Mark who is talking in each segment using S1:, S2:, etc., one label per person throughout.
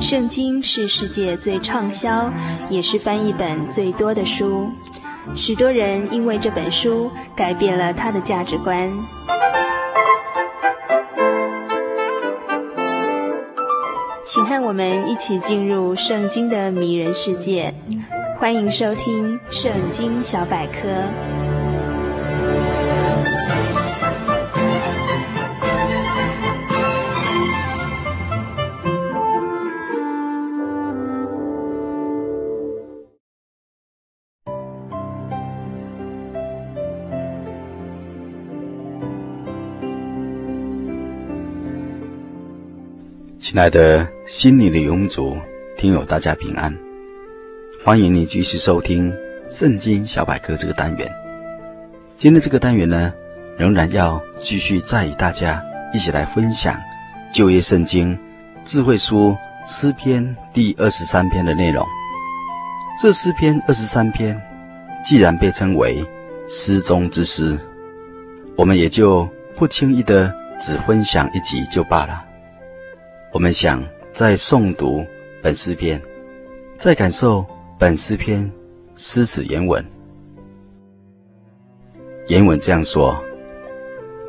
S1: 圣经是世界最畅销，也是翻译本最多的书。许多人因为这本书改变了他的价值观。请和我们一起进入圣经的迷人世界。欢迎收听《圣经小百科》。
S2: 亲爱的心灵的永主听友，大家平安！欢迎你继续收听《圣经小百科》这个单元。今天这个单元呢，仍然要继续再与大家一起来分享旧约圣经智慧书诗篇第二十三篇的内容。这诗篇二十三篇既然被称为诗中之诗，我们也就不轻易的只分享一集就罢了。我们想再诵读本诗篇，再感受本诗篇诗词原文。原文这样说：“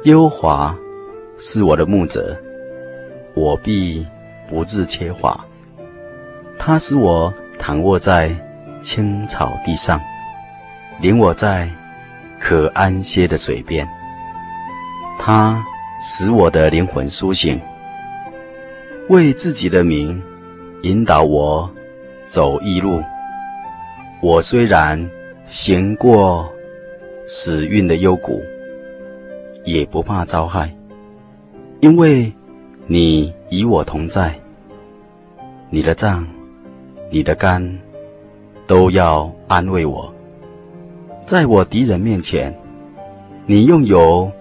S2: 耶和华是我的牧者，我必不致缺乏。他使我躺卧在青草地上，领我在可安歇的水边。他使我的灵魂苏醒。”为自己的名引导我走义路，我虽然行过死运的幽谷，也不怕遭害，因为你与我同在。你的杖、你的竿都要安慰我。在我敌人面前，你用油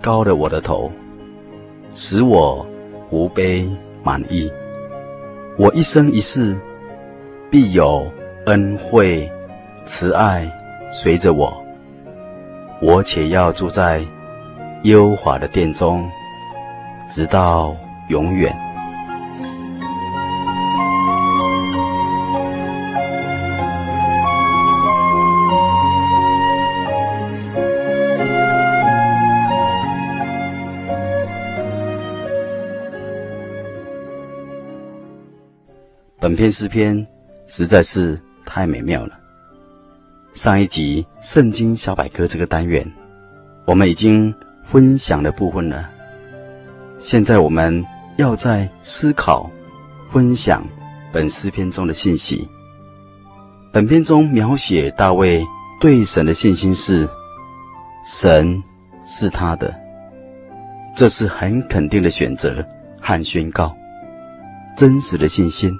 S2: 膏了我的头，使我无悲。满意，我一生一世必有恩惠慈爱随着我，我且要住在优华的殿中，直到永远。本篇诗篇实在是太美妙了。上一集《圣经小百科》这个单元，我们已经分享了部分了。现在我们要再思考、分享本诗篇中的信息。本篇中描写大卫对神的信心是：神是他的，这是很肯定的选择和宣告，真实的信心。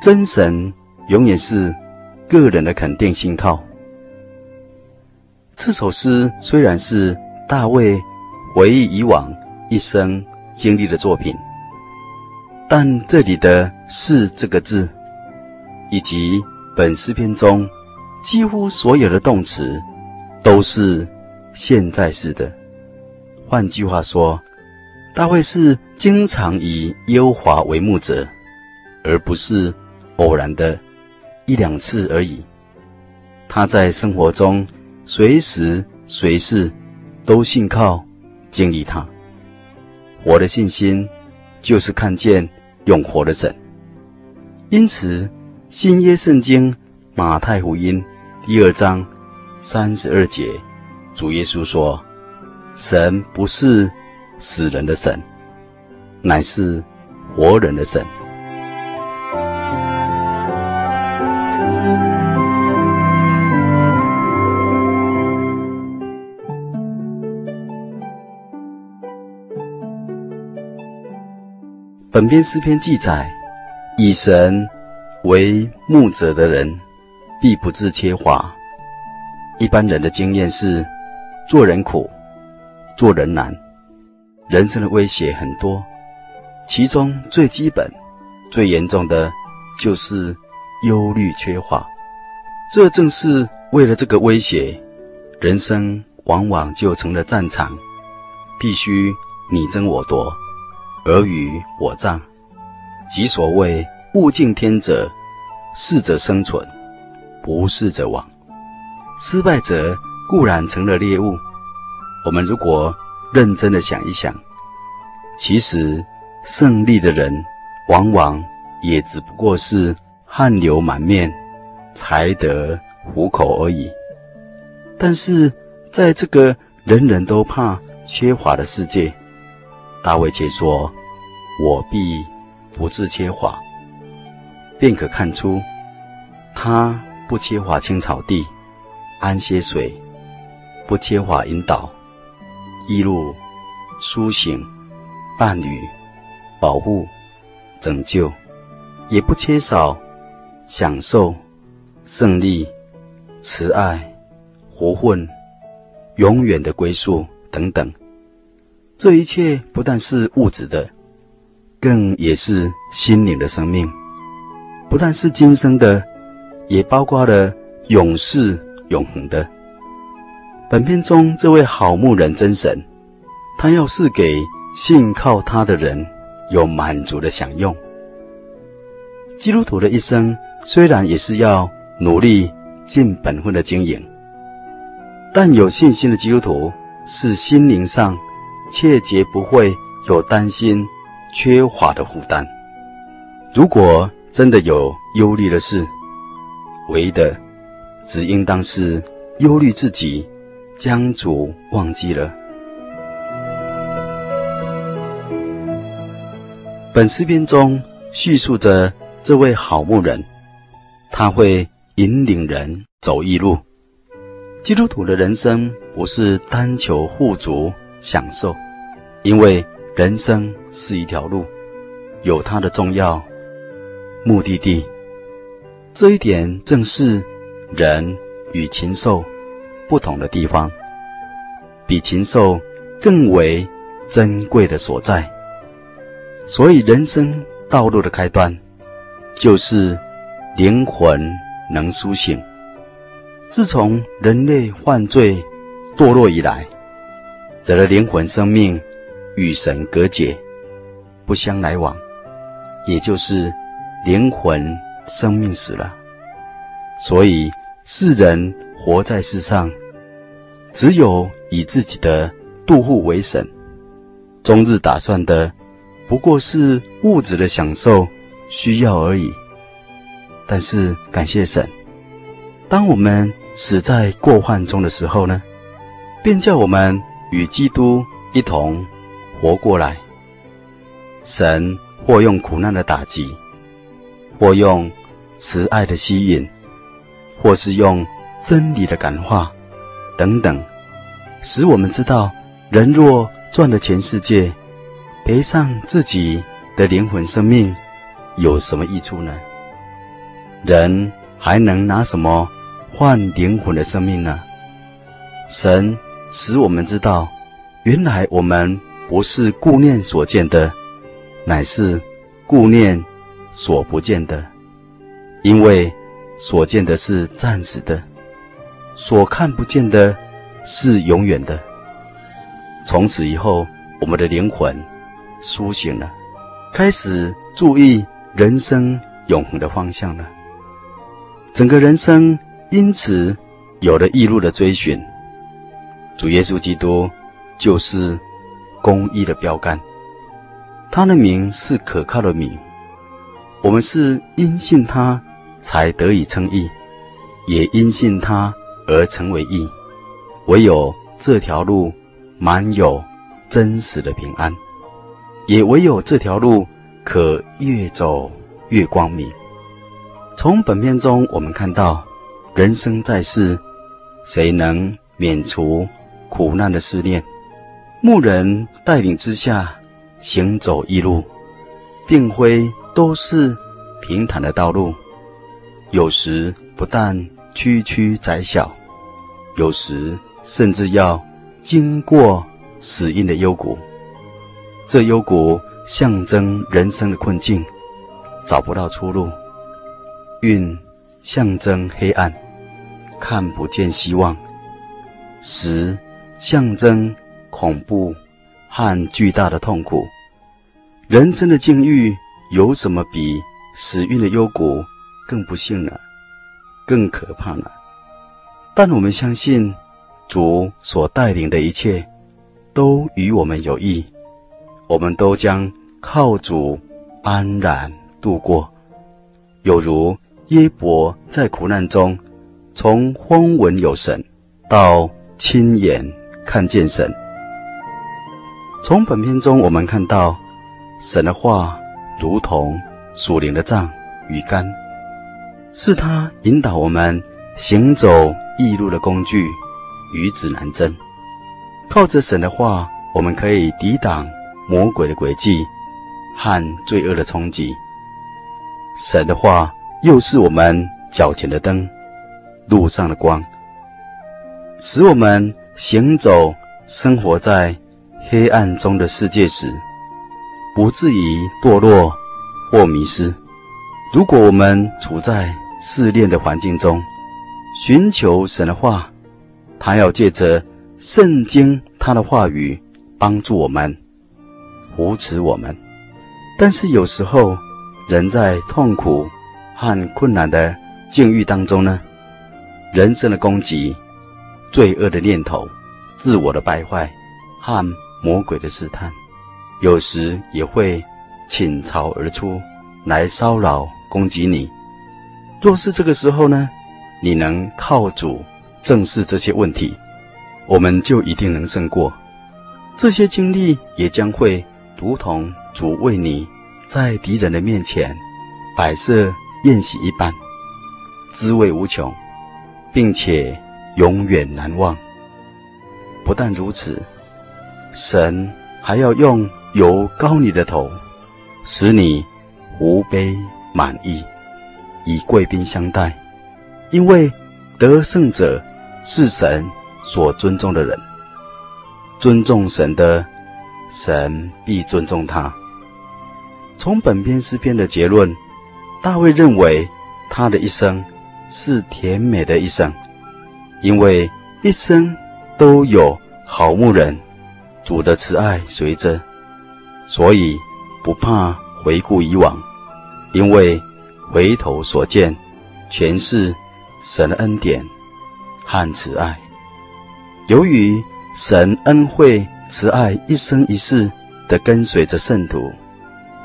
S2: 真神永远是个人的肯定信靠。这首诗虽然是大卫回忆以往一生经历的作品，但这里的“是”这个字，以及本诗篇中几乎所有的动词，都是现在式的。换句话说，大卫是经常以优华为牧者，而不是。偶然的一两次而已，他在生活中随时随事都信靠、经历他。我的信心就是看见永活的神。因此，新约圣经马太福音第二章三十二节，主耶稣说：“神不是死人的神，乃是活人的神。”本篇诗篇记载，以神为牧者的人，必不致缺乏。一般人的经验是，做人苦，做人难，人生的威胁很多，其中最基本、最严重的，就是忧虑缺乏。这正是为了这个威胁，人生往往就成了战场，必须你争我夺，尔虞我诈。即所谓物竞天择，适者生存，不适者亡。失败者固然成了猎物，我们如果认真的想一想，其实胜利的人往往也只不过是汗流满面，才得糊口而已。但是在这个人人都怕缺乏的世界，大卫却说：“我必不致缺乏。”便可看出，他不缺乏青草地、安歇水，不缺乏引导、一路、苏醒、伴侣、保护、拯救，也不缺少享受、胜利、慈爱、活混、永远的归宿等等。这一切不但是物质的，更也是心灵的生命。不但是今生的，也包括了永世永恒的。本篇中这位好牧人真神，他要是给信靠他的人有满足的享用。基督徒的一生虽然也是要努力尽本分的经营，但有信心的基督徒是心灵上切绝不会有担心缺乏的负担。如果真的有忧虑的事，唯一的只应当是忧虑自己将主忘记了。本诗篇中叙述着这位好牧人，他会引领人走义路。基督徒的人生不是单求富足享受，因为人生是一条路，有它的重要。目的地，这一点正是人与禽兽不同的地方，比禽兽更为珍贵的所在。所以，人生道路的开端，就是灵魂能苏醒。自从人类犯罪堕落以来，人的灵魂生命与神隔绝，不相来往，也就是。灵魂生命死了，所以世人活在世上，只有以自己的度户为神，终日打算的不过是物质的享受需要而已。但是感谢神，当我们死在过患中的时候呢，便叫我们与基督一同活过来。神或用苦难的打击。或用慈爱的吸引，或是用真理的感化，等等，使我们知道，人若赚了全世界，赔上自己的灵魂生命，有什么益处呢？人还能拿什么换灵魂的生命呢？神使我们知道，原来我们不是顾念所见的，乃是顾念。所不见的，因为所见的是暂时的，所看不见的是永远的。从此以后，我们的灵魂苏醒了，开始注意人生永恒的方向了。整个人生因此有了异路的追寻。主耶稣基督就是公义的标杆，他的名是可靠的名。我们是因信他才得以称义，也因信他而成为义。唯有这条路满有真实的平安，也唯有这条路可越走越光明。从本篇中我们看到，人生在世，谁能免除苦难的试炼？牧人带领之下行走一路，并非。都是平坦的道路，有时不但曲曲窄小，有时甚至要经过死荫的幽谷。这幽谷象征人生的困境，找不到出路；运象征黑暗，看不见希望；时象征恐怖和巨大的痛苦。人生的境遇有什么比死运的幽谷更不幸呢？更可怕呢？但我们相信，主所带领的一切都与我们有益，我们都将靠主安然度过，有如耶伯在苦难中，从荒闻有神到亲眼看见神。从本篇中，我们看到神的话如同属灵的杖与竿，是他引导我们行走义路的工具。与指南针，靠着神的话，我们可以抵挡魔鬼的诡计和罪恶的冲击。神的话又是我们脚前的灯，路上的光，使我们行走生活在黑暗中的世界时，不至于堕落或迷失。如果我们处在试炼的环境中，寻求神的话。他要借着圣经，他的话语帮助我们，扶持我们。但是有时候，人在痛苦和困难的境遇当中呢，人生的攻击、罪恶的念头、自我的败坏和魔鬼的试探，有时也会倾巢而出来骚扰攻击你。若是这个时候呢，你能靠主。正视这些问题，我们就一定能胜过。这些经历也将会如同主为你在敌人的面前摆设宴席一般，滋味无穷，并且永远难忘。不但如此，神还要用油膏你的头，使你无悲满意，以贵宾相待，因为得胜者。是神所尊重的人，尊重神的，神必尊重他。从本篇诗篇的结论，大卫认为他的一生是甜美的一生，因为一生都有好牧人，主的慈爱随着，所以不怕回顾以往，因为回头所见，全是神的恩典。和慈爱，由于神恩惠慈爱一生一世的跟随着圣徒，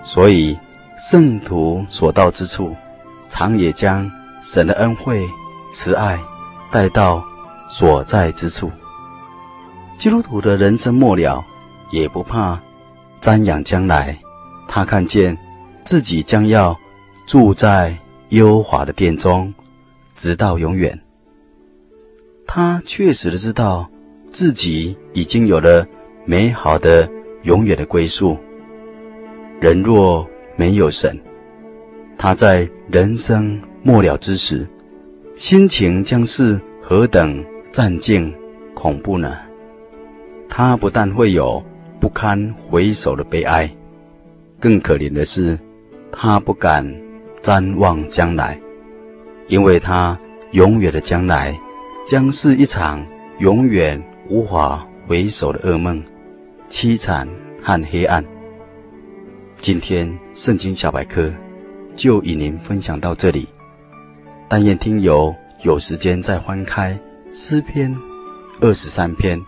S2: 所以圣徒所到之处，常也将神的恩惠慈爱带到所在之处。基督徒的人生末了，也不怕瞻仰将来，他看见自己将要住在优华的殿中，直到永远。他确实的知道，自己已经有了美好的、永远的归宿。人若没有神，他在人生末了之时，心情将是何等战兢恐怖呢？他不但会有不堪回首的悲哀，更可怜的是，他不敢瞻望将来，因为他永远的将来。将是一场永远无法回首的噩梦，凄惨和黑暗。今天圣经小百科就与您分享到这里，但愿听友有时间再翻开诗篇二十三篇，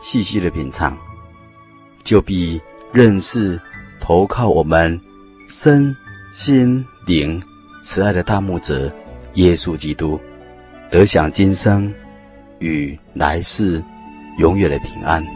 S2: 细细的品尝，就必认识投靠我们身心灵慈爱的大牧者耶稣基督。得享今生与来世永远的平安。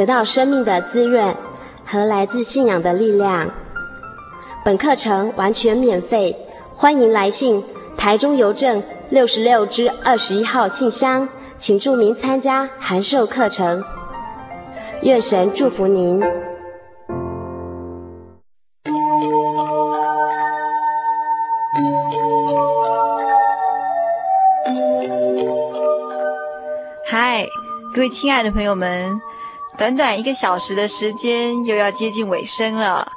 S3: 得到生命的滋润和来自信仰的力量。本课程完全免费，欢迎来信台中邮政六十六之二十一号信箱，请注明参加函授课程。愿神祝福您。
S4: 嗨，各位亲爱的朋友们，短短一个小时的时间又要接近尾声了。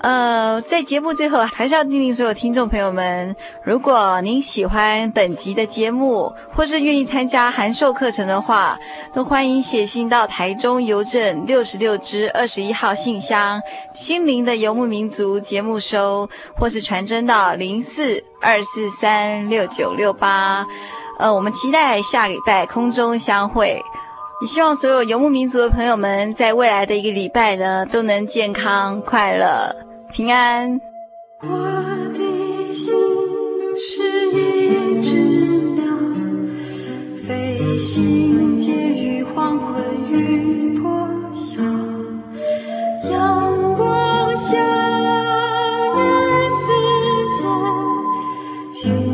S4: 呃，在节目最后，还是要叮咛所有听众朋友们：如果您喜欢本集的节目，或是愿意参加函授课程的话，都欢迎写信到台中邮政六十六支二十一号信箱“心灵的游牧民族”节目收，或是传真到零四二四三六九六八。呃，我们期待下礼拜空中相会。希望所有游牧民族的朋友们，在未来的一个礼拜呢，都能健康、快乐、平安。我的心是一只鸟，飞行介于黄昏与破晓，阳光下，人世间寻。